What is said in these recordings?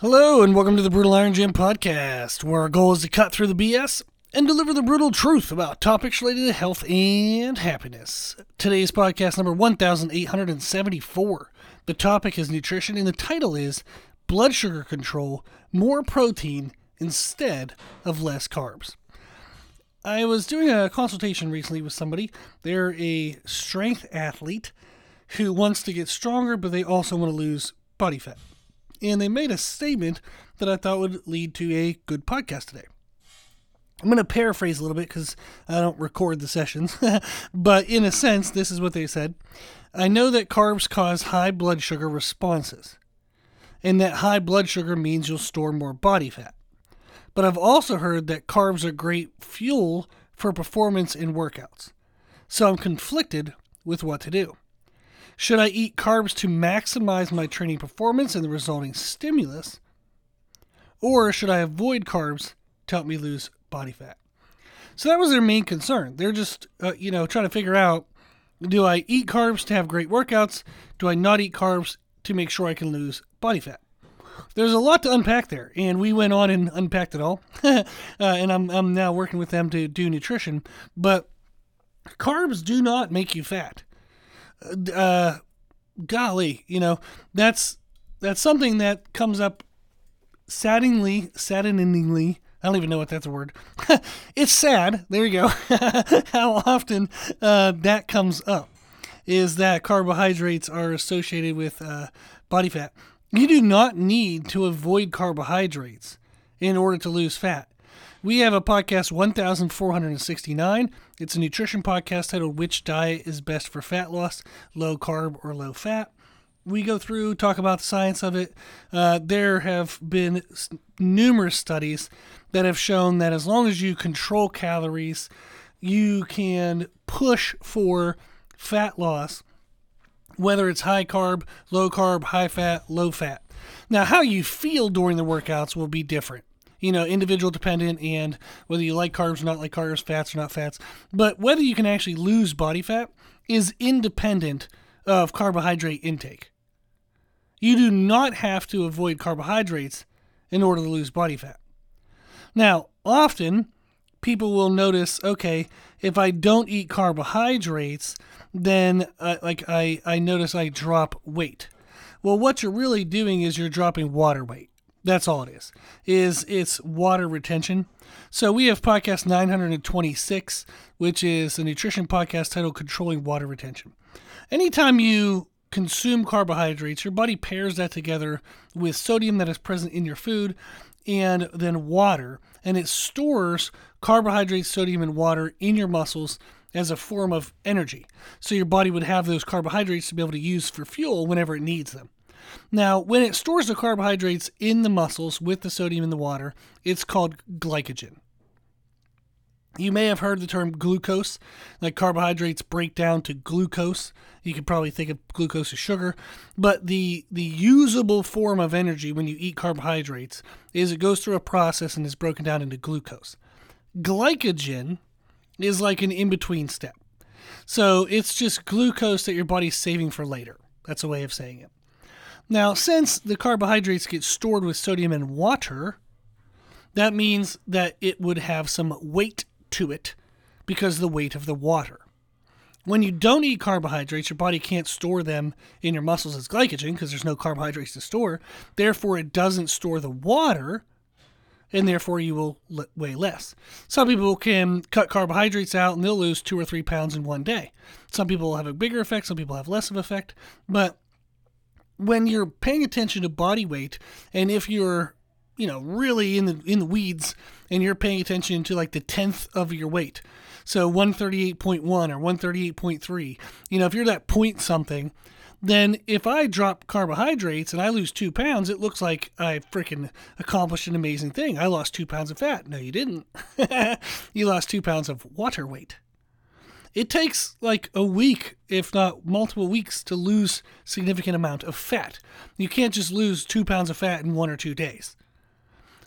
Hello, and welcome to the Brutal Iron Gym podcast, where our goal is to cut through the BS and deliver the brutal truth about topics related to health and happiness. Today's podcast number 1874. The topic is nutrition, and the title is Blood Sugar Control More Protein Instead of Less Carbs. I was doing a consultation recently with somebody. They're a strength athlete who wants to get stronger, but they also want to lose body fat and they made a statement that I thought would lead to a good podcast today. I'm going to paraphrase a little bit because I don't record the sessions, but in a sense, this is what they said. I know that carbs cause high blood sugar responses, and that high blood sugar means you'll store more body fat. But I've also heard that carbs are great fuel for performance in workouts. So I'm conflicted with what to do. Should I eat carbs to maximize my training performance and the resulting stimulus? Or should I avoid carbs to help me lose body fat? So that was their main concern. They're just, uh, you know, trying to figure out do I eat carbs to have great workouts? Do I not eat carbs to make sure I can lose body fat? There's a lot to unpack there, and we went on and unpacked it all. uh, and I'm, I'm now working with them to do nutrition. But carbs do not make you fat uh, golly, you know, that's that's something that comes up saddeningly, saddeningly. I don't even know what that's a word. it's sad. There you go. How often uh, that comes up is that carbohydrates are associated with uh, body fat. You do not need to avoid carbohydrates in order to lose fat. We have a podcast 1469. It's a nutrition podcast titled Which Diet is Best for Fat Loss, Low Carb or Low Fat. We go through, talk about the science of it. Uh, there have been numerous studies that have shown that as long as you control calories, you can push for fat loss, whether it's high carb, low carb, high fat, low fat. Now, how you feel during the workouts will be different you know, individual dependent and whether you like carbs or not like carbs, fats or not fats. But whether you can actually lose body fat is independent of carbohydrate intake. You do not have to avoid carbohydrates in order to lose body fat. Now, often people will notice, okay, if I don't eat carbohydrates, then uh, like I, I notice I drop weight. Well, what you're really doing is you're dropping water weight. That's all it is. Is it's water retention. So we have podcast 926, which is a nutrition podcast titled Controlling Water Retention. Anytime you consume carbohydrates, your body pairs that together with sodium that is present in your food and then water, and it stores carbohydrates, sodium, and water in your muscles as a form of energy. So your body would have those carbohydrates to be able to use for fuel whenever it needs them. Now, when it stores the carbohydrates in the muscles with the sodium in the water, it's called glycogen. You may have heard the term glucose, like carbohydrates break down to glucose. You could probably think of glucose as sugar, but the the usable form of energy when you eat carbohydrates is it goes through a process and is broken down into glucose. Glycogen is like an in-between step. So it's just glucose that your body's saving for later. That's a way of saying it. Now, since the carbohydrates get stored with sodium and water, that means that it would have some weight to it because the weight of the water. When you don't eat carbohydrates, your body can't store them in your muscles as glycogen because there's no carbohydrates to store. Therefore, it doesn't store the water, and therefore you will weigh less. Some people can cut carbohydrates out and they'll lose two or three pounds in one day. Some people will have a bigger effect, some people have less of effect, but when you're paying attention to body weight and if you're you know really in the in the weeds and you're paying attention to like the tenth of your weight. So 138.1 or 138.3 you know if you're that point something then if i drop carbohydrates and i lose two pounds it looks like i freaking accomplished an amazing thing. I lost two pounds of fat. No you didn't. You lost two pounds of water weight it takes like a week, if not multiple weeks, to lose significant amount of fat. You can't just lose two pounds of fat in one or two days.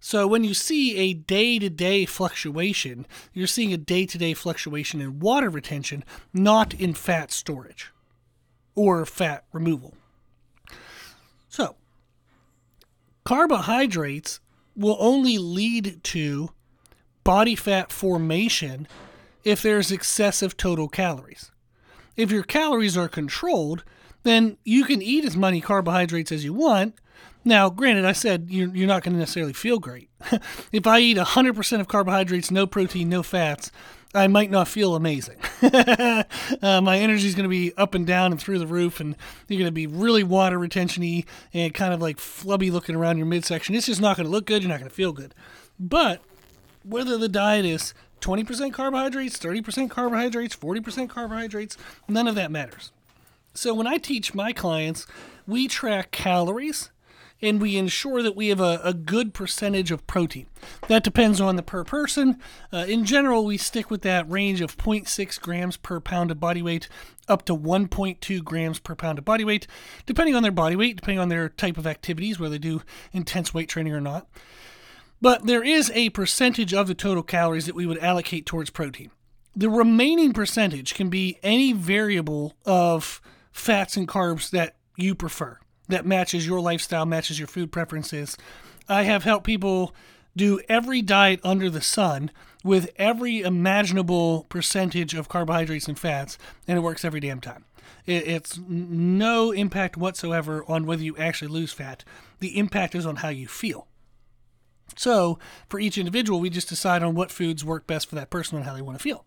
So when you see a day to day fluctuation, you're seeing a day to day fluctuation in water retention, not in fat storage or fat removal. So, carbohydrates will only lead to body fat formation if there's excessive total calories. If your calories are controlled, then you can eat as many carbohydrates as you want. Now, granted, I said you're, you're not going to necessarily feel great. if I eat 100% of carbohydrates, no protein, no fats, I might not feel amazing. uh, my energy is going to be up and down and through the roof, and you're going to be really water retentiony and kind of like flubby looking around your midsection. It's just not going to look good. You're not going to feel good. But whether the diet is 20% carbohydrates, 30% carbohydrates, 40% carbohydrates, none of that matters. So when I teach my clients, we track calories and we ensure that we have a, a good percentage of protein. That depends on the per person. Uh, in general, we stick with that range of 0.6 grams per pound of body weight up to 1.2 grams per pound of body weight, depending on their body weight, depending on their type of activities, whether they do intense weight training or not. But there is a percentage of the total calories that we would allocate towards protein. The remaining percentage can be any variable of fats and carbs that you prefer that matches your lifestyle, matches your food preferences. I have helped people do every diet under the sun with every imaginable percentage of carbohydrates and fats, and it works every damn time. It's no impact whatsoever on whether you actually lose fat. The impact is on how you feel. So, for each individual, we just decide on what foods work best for that person and how they want to feel.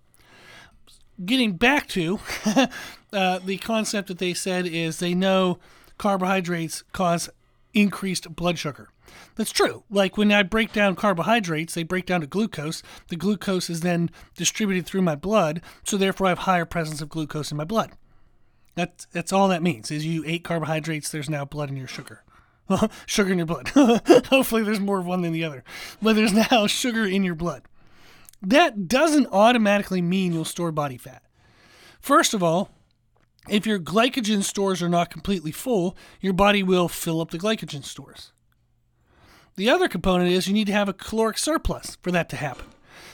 Getting back to uh, the concept that they said is they know carbohydrates cause increased blood sugar. That's true. Like when I break down carbohydrates, they break down to glucose. The glucose is then distributed through my blood, so therefore I have higher presence of glucose in my blood. That's that's all that means. Is you ate carbohydrates, there's now blood in your sugar. Sugar in your blood. Hopefully there's more of one than the other. But there's now sugar in your blood. That doesn't automatically mean you'll store body fat. First of all, if your glycogen stores are not completely full, your body will fill up the glycogen stores. The other component is you need to have a caloric surplus for that to happen.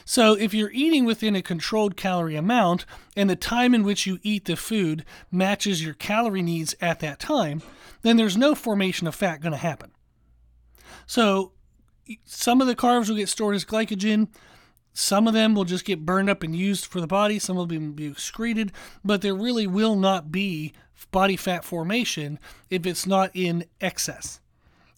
So, if you're eating within a controlled calorie amount and the time in which you eat the food matches your calorie needs at that time, then there's no formation of fat going to happen. So, some of the carbs will get stored as glycogen, some of them will just get burned up and used for the body, some will be, be excreted, but there really will not be body fat formation if it's not in excess.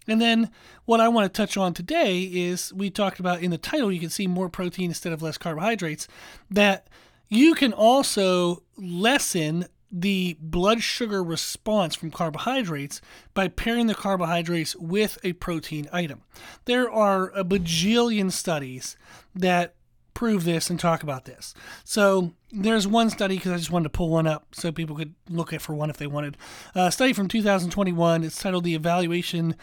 And then what I want to touch on today is we talked about in the title, you can see more protein instead of less carbohydrates, that you can also lessen the blood sugar response from carbohydrates by pairing the carbohydrates with a protein item. There are a bajillion studies that prove this and talk about this. So there's one study because I just wanted to pull one up so people could look at for one if they wanted. A study from 2021. It's titled "The Evaluation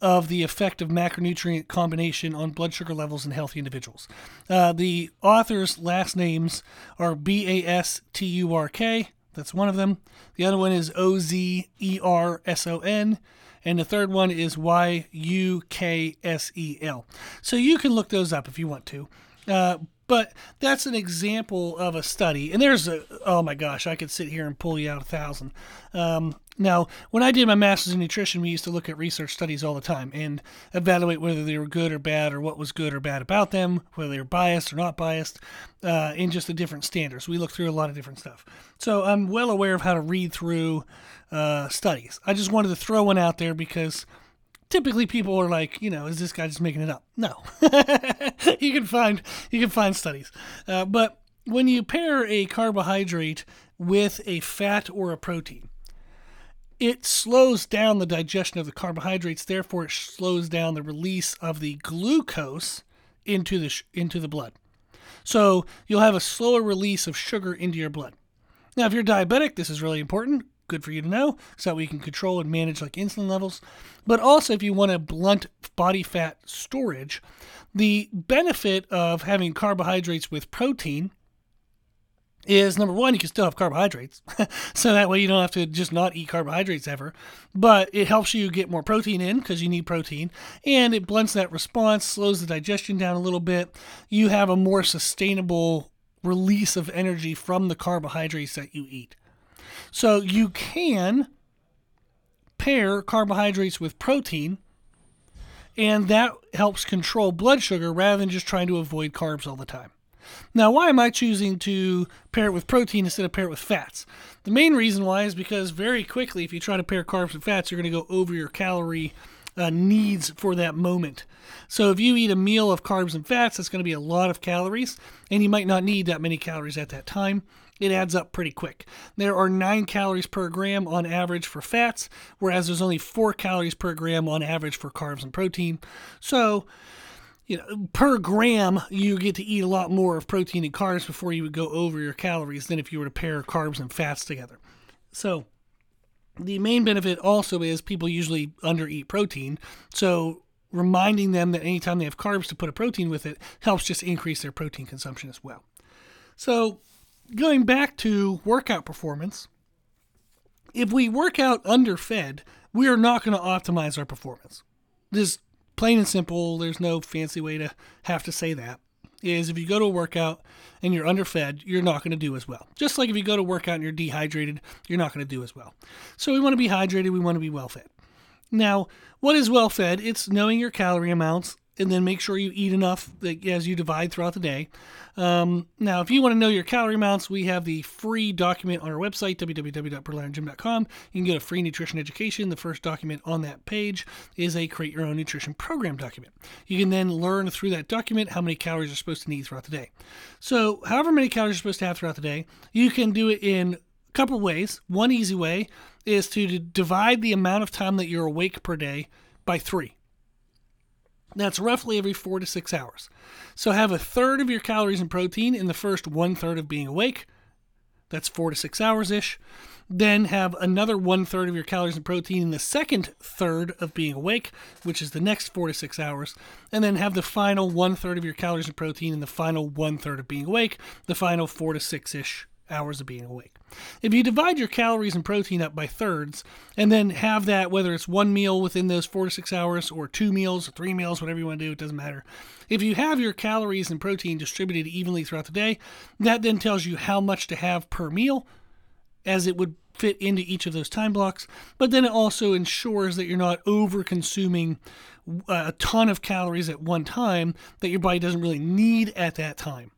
of the Effect of Macronutrient Combination on Blood Sugar Levels in Healthy Individuals." Uh, the authors' last names are B A S T U R K. That's one of them. The other one is O Z E R S O N and the third one is Y U K S E L. So you can look those up if you want to. Uh, but that's an example of a study. And there's a, oh my gosh, I could sit here and pull you out a thousand. Um, now, when I did my master's in nutrition, we used to look at research studies all the time and evaluate whether they were good or bad or what was good or bad about them, whether they were biased or not biased, uh, in just the different standards. We look through a lot of different stuff. So I'm well aware of how to read through uh, studies. I just wanted to throw one out there because typically people are like, you know, is this guy just making it up? No, you can find you can find studies, uh, but when you pair a carbohydrate with a fat or a protein, it slows down the digestion of the carbohydrates. Therefore, it slows down the release of the glucose into the sh- into the blood. So you'll have a slower release of sugar into your blood. Now, if you're diabetic, this is really important good for you to know so that we can control and manage like insulin levels. But also, if you want to blunt body fat storage, the benefit of having carbohydrates with protein is number one, you can still have carbohydrates. so that way you don't have to just not eat carbohydrates ever. But it helps you get more protein in because you need protein. And it blunts that response, slows the digestion down a little bit. You have a more sustainable release of energy from the carbohydrates that you eat. So you can pair carbohydrates with protein and that helps control blood sugar rather than just trying to avoid carbs all the time. Now, why am I choosing to pair it with protein instead of pair it with fats? The main reason why is because very quickly, if you try to pair carbs with fats, you're going to go over your calorie uh, needs for that moment. So if you eat a meal of carbs and fats, that's going to be a lot of calories, and you might not need that many calories at that time. It adds up pretty quick. There are nine calories per gram on average for fats, whereas there's only four calories per gram on average for carbs and protein. So, you know, per gram, you get to eat a lot more of protein and carbs before you would go over your calories than if you were to pair carbs and fats together. So, the main benefit also is people usually undereat protein. So reminding them that anytime they have carbs to put a protein with it helps just increase their protein consumption as well. So going back to workout performance, if we work out underfed, we are not going to optimize our performance. This plain and simple, there's no fancy way to have to say that is if you go to a workout and you're underfed, you're not going to do as well. Just like if you go to workout and you're dehydrated, you're not going to do as well. So we want to be hydrated, we want to be well fed. Now, what is well fed? It's knowing your calorie amounts and then make sure you eat enough as you divide throughout the day. Um, now, if you want to know your calorie amounts, we have the free document on our website, www.brutalirongym.com. You can get a free nutrition education. The first document on that page is a create your own nutrition program document. You can then learn through that document how many calories you're supposed to need throughout the day. So, however many calories you're supposed to have throughout the day, you can do it in a couple ways. One easy way is to divide the amount of time that you're awake per day by three. That's roughly every four to six hours. So have a third of your calories and protein in the first one third of being awake. That's four to six hours ish. Then have another one third of your calories and protein in the second third of being awake, which is the next four to six hours. And then have the final one third of your calories and protein in the final one third of being awake, the final four to six ish hours of being awake. If you divide your calories and protein up by thirds, and then have that, whether it's one meal within those four to six hours, or two meals, or three meals, whatever you want to do, it doesn't matter. If you have your calories and protein distributed evenly throughout the day, that then tells you how much to have per meal, as it would fit into each of those time blocks. But then it also ensures that you're not over consuming uh, a ton of calories at one time that your body doesn't really need at that time.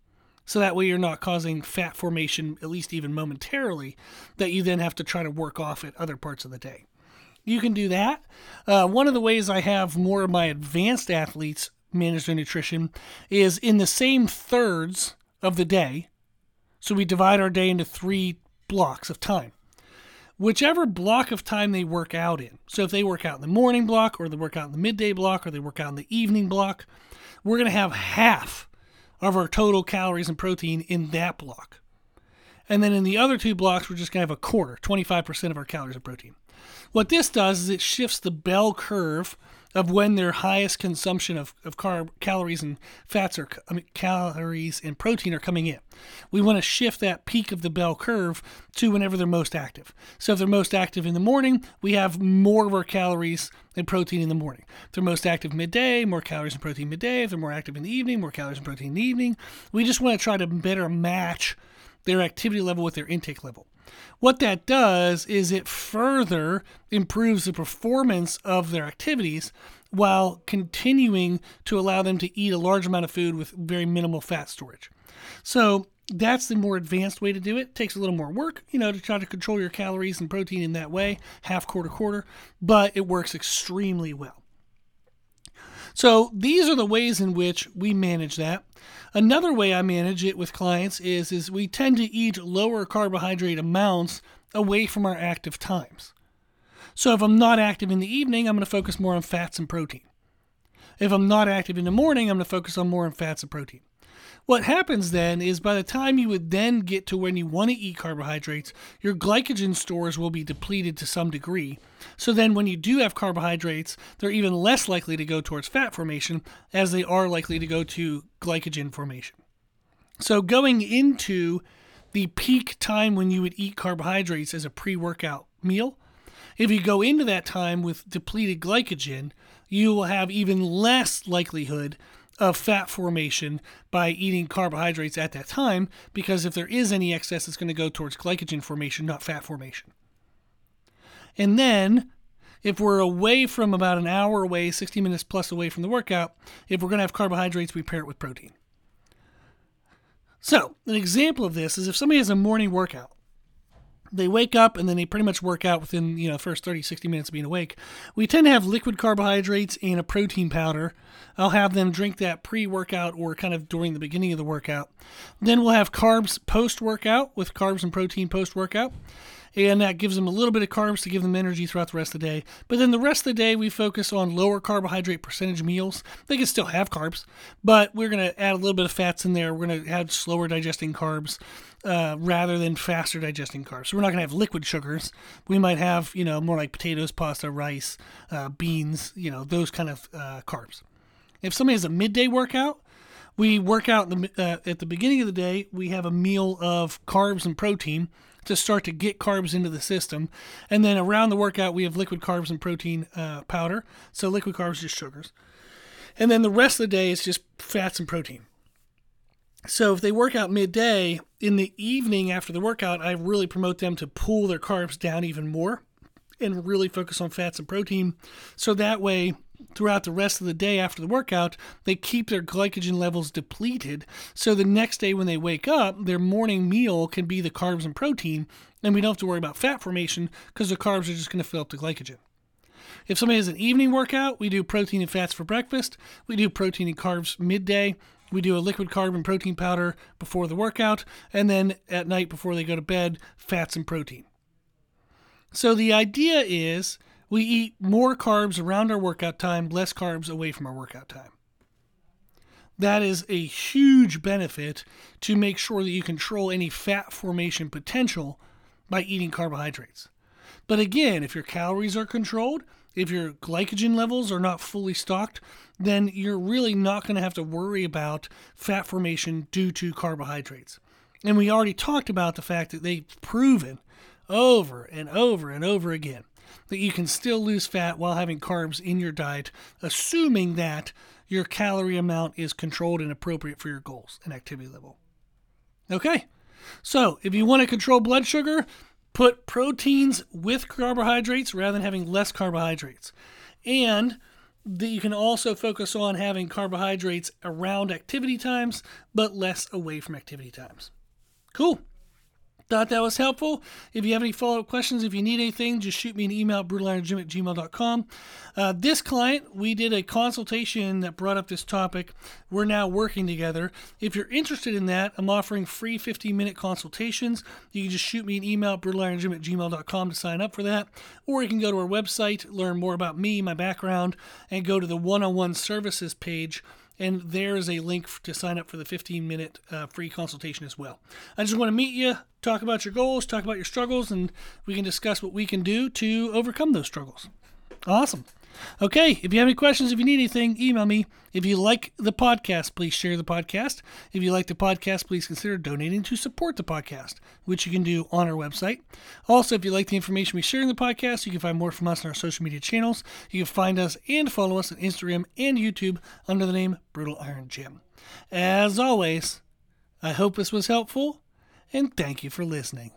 So that way you're not causing fat formation, at least even momentarily, that you then have to try to work off at other parts of the day. You can do that. Uh, one of the ways I have more of my advanced athletes manage their nutrition is in the same thirds of the day. So we divide our day into three blocks of time. Whichever block of time they work out in. So if they work out in the morning block, or they work out in the midday block, or they work out in the evening block, we're going to have half of our total calories and protein in that block. And then in the other two blocks, we're just going to have a quarter, 25% of our calories and protein. What this does is it shifts the bell curve of when their highest consumption of, of carb, calories and fats are I mean, calories and protein are coming in. We want to shift that peak of the bell curve to whenever they're most active. So if they're most active in the morning, we have more of our calories and protein in the morning. If they're most active midday, more calories and protein midday. If they're more active in the evening, more calories and protein in the evening. We just want to try to better match their activity level with their intake level. What that does is it further improves the performance of their activities while continuing to allow them to eat a large amount of food with very minimal fat storage. So that's the more advanced way to do it. it. Takes a little more work, you know, to try to control your calories and protein in that way, half quarter quarter, but it works extremely well. So these are the ways in which we manage that. Another way I manage it with clients is is we tend to eat lower carbohydrate amounts away from our active times. So if I'm not active in the evening, I'm going to focus more on fats and protein. If I'm not active in the morning, I'm going to focus on more on fats and protein. What happens then is by the time you would then get to when you want to eat carbohydrates, your glycogen stores will be depleted to some degree. So then when you do have carbohydrates, they're even less likely to go towards fat formation as they are likely to go to glycogen formation. So going into the peak time when you would eat carbohydrates as a pre workout meal, if you go into that time with depleted glycogen, you will have even less likelihood of fat formation by eating carbohydrates at that time because if there is any excess, it's going to go towards glycogen formation, not fat formation. And then if we're away from about an hour away, 60 minutes plus away from the workout, if we're going to have carbohydrates, we pair it with protein. So, an example of this is if somebody has a morning workout, they wake up and then they pretty much work out within you know first 30 60 minutes of being awake. We tend to have liquid carbohydrates and a protein powder. I'll have them drink that pre-workout or kind of during the beginning of the workout. Then we'll have carbs post-workout with carbs and protein post-workout and that gives them a little bit of carbs to give them energy throughout the rest of the day. But then the rest of the day, we focus on lower carbohydrate percentage meals. They can still have carbs, but we're going to add a little bit of fats in there. We're going to have slower digesting carbs uh, rather than faster digesting carbs. So we're not going to have liquid sugars. We might have, you know, more like potatoes, pasta, rice, uh, beans, you know, those kind of uh, carbs. If somebody has a midday workout, we work out the, uh, at the beginning of the day. We have a meal of carbs and protein to start to get carbs into the system. And then around the workout, we have liquid carbs and protein uh, powder. So liquid carbs, just sugars. And then the rest of the day is just fats and protein. So if they work out midday, in the evening after the workout, I really promote them to pull their carbs down even more and really focus on fats and protein. So that way throughout the rest of the day after the workout, they keep their glycogen levels depleted. So the next day when they wake up, their morning meal can be the carbs and protein, and we don't have to worry about fat formation because the carbs are just going to fill up the glycogen. If somebody has an evening workout, we do protein and fats for breakfast. We do protein and carbs midday. We do a liquid carb and protein powder before the workout. And then at night before they go to bed, fats and protein. So the idea is we eat more carbs around our workout time, less carbs away from our workout time. That is a huge benefit to make sure that you control any fat formation potential by eating carbohydrates. But again, if your calories are controlled, if your glycogen levels are not fully stocked, then you're really not going to have to worry about fat formation due to carbohydrates. And we already talked about the fact that they've proven over and over and over again that you can still lose fat while having carbs in your diet, assuming that your calorie amount is controlled and appropriate for your goals and activity level. Okay, so if you want to control blood sugar, put proteins with carbohydrates rather than having less carbohydrates. And that you can also focus on having carbohydrates around activity times, but less away from activity times. Cool. Thought that was helpful. If you have any follow up questions, if you need anything, just shoot me an email at at gmail.com. Uh, this client, we did a consultation that brought up this topic. We're now working together. If you're interested in that, I'm offering free 15 minute consultations. You can just shoot me an email at at gmail.com to sign up for that. Or you can go to our website, learn more about me, my background, and go to the one on one services page and there is a link to sign up for the 15 minute uh, free consultation as well. I just want to meet you, talk about your goals, talk about your struggles, and we can discuss what we can do to overcome those struggles. Awesome. Okay, if you have any questions, if you need anything, email me. If you like the podcast, please share the podcast. If you like the podcast, please consider donating to support the podcast, which you can do on our website. Also, if you like the information we share in the podcast, you can find more from us on our social media channels. You can find us and follow us on Instagram and YouTube under the name Brutal Iron Gym. As always, I hope this was helpful, and thank you for listening.